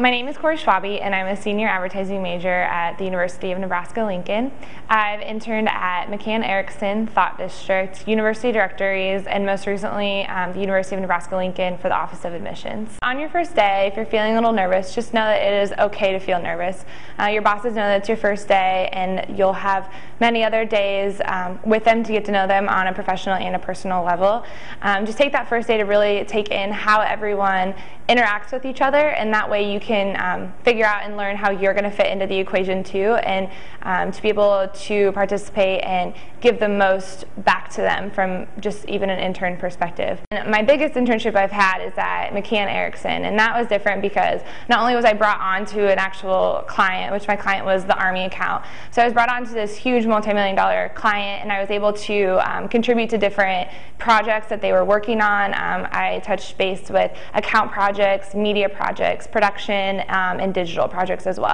My name is Cori Schwabe, and I'm a senior advertising major at the University of Nebraska-Lincoln. I've interned at McCann Erickson Thought District, University Directories, and most recently um, the University of Nebraska-Lincoln for the Office of Admissions. On your first day, if you're feeling a little nervous, just know that it is okay to feel nervous. Uh, your bosses know that it's your first day, and you'll have many other days um, with them to get to know them on a professional and a personal level. Um, just take that first day to really take in how everyone interacts with each other, and that way you can um, figure out and learn how you're going to fit into the equation too, and um, to be able to participate and give the most back to them from just even an intern perspective. And my biggest internship I've had is at McCann Erickson, and that was different because not only was I brought on to an actual client, which my client was the Army account, so I was brought on to this huge multi-million dollar client, and I was able to um, contribute to different projects that they were working on. Um, I touched base with account projects media projects, production, um, and digital projects as well.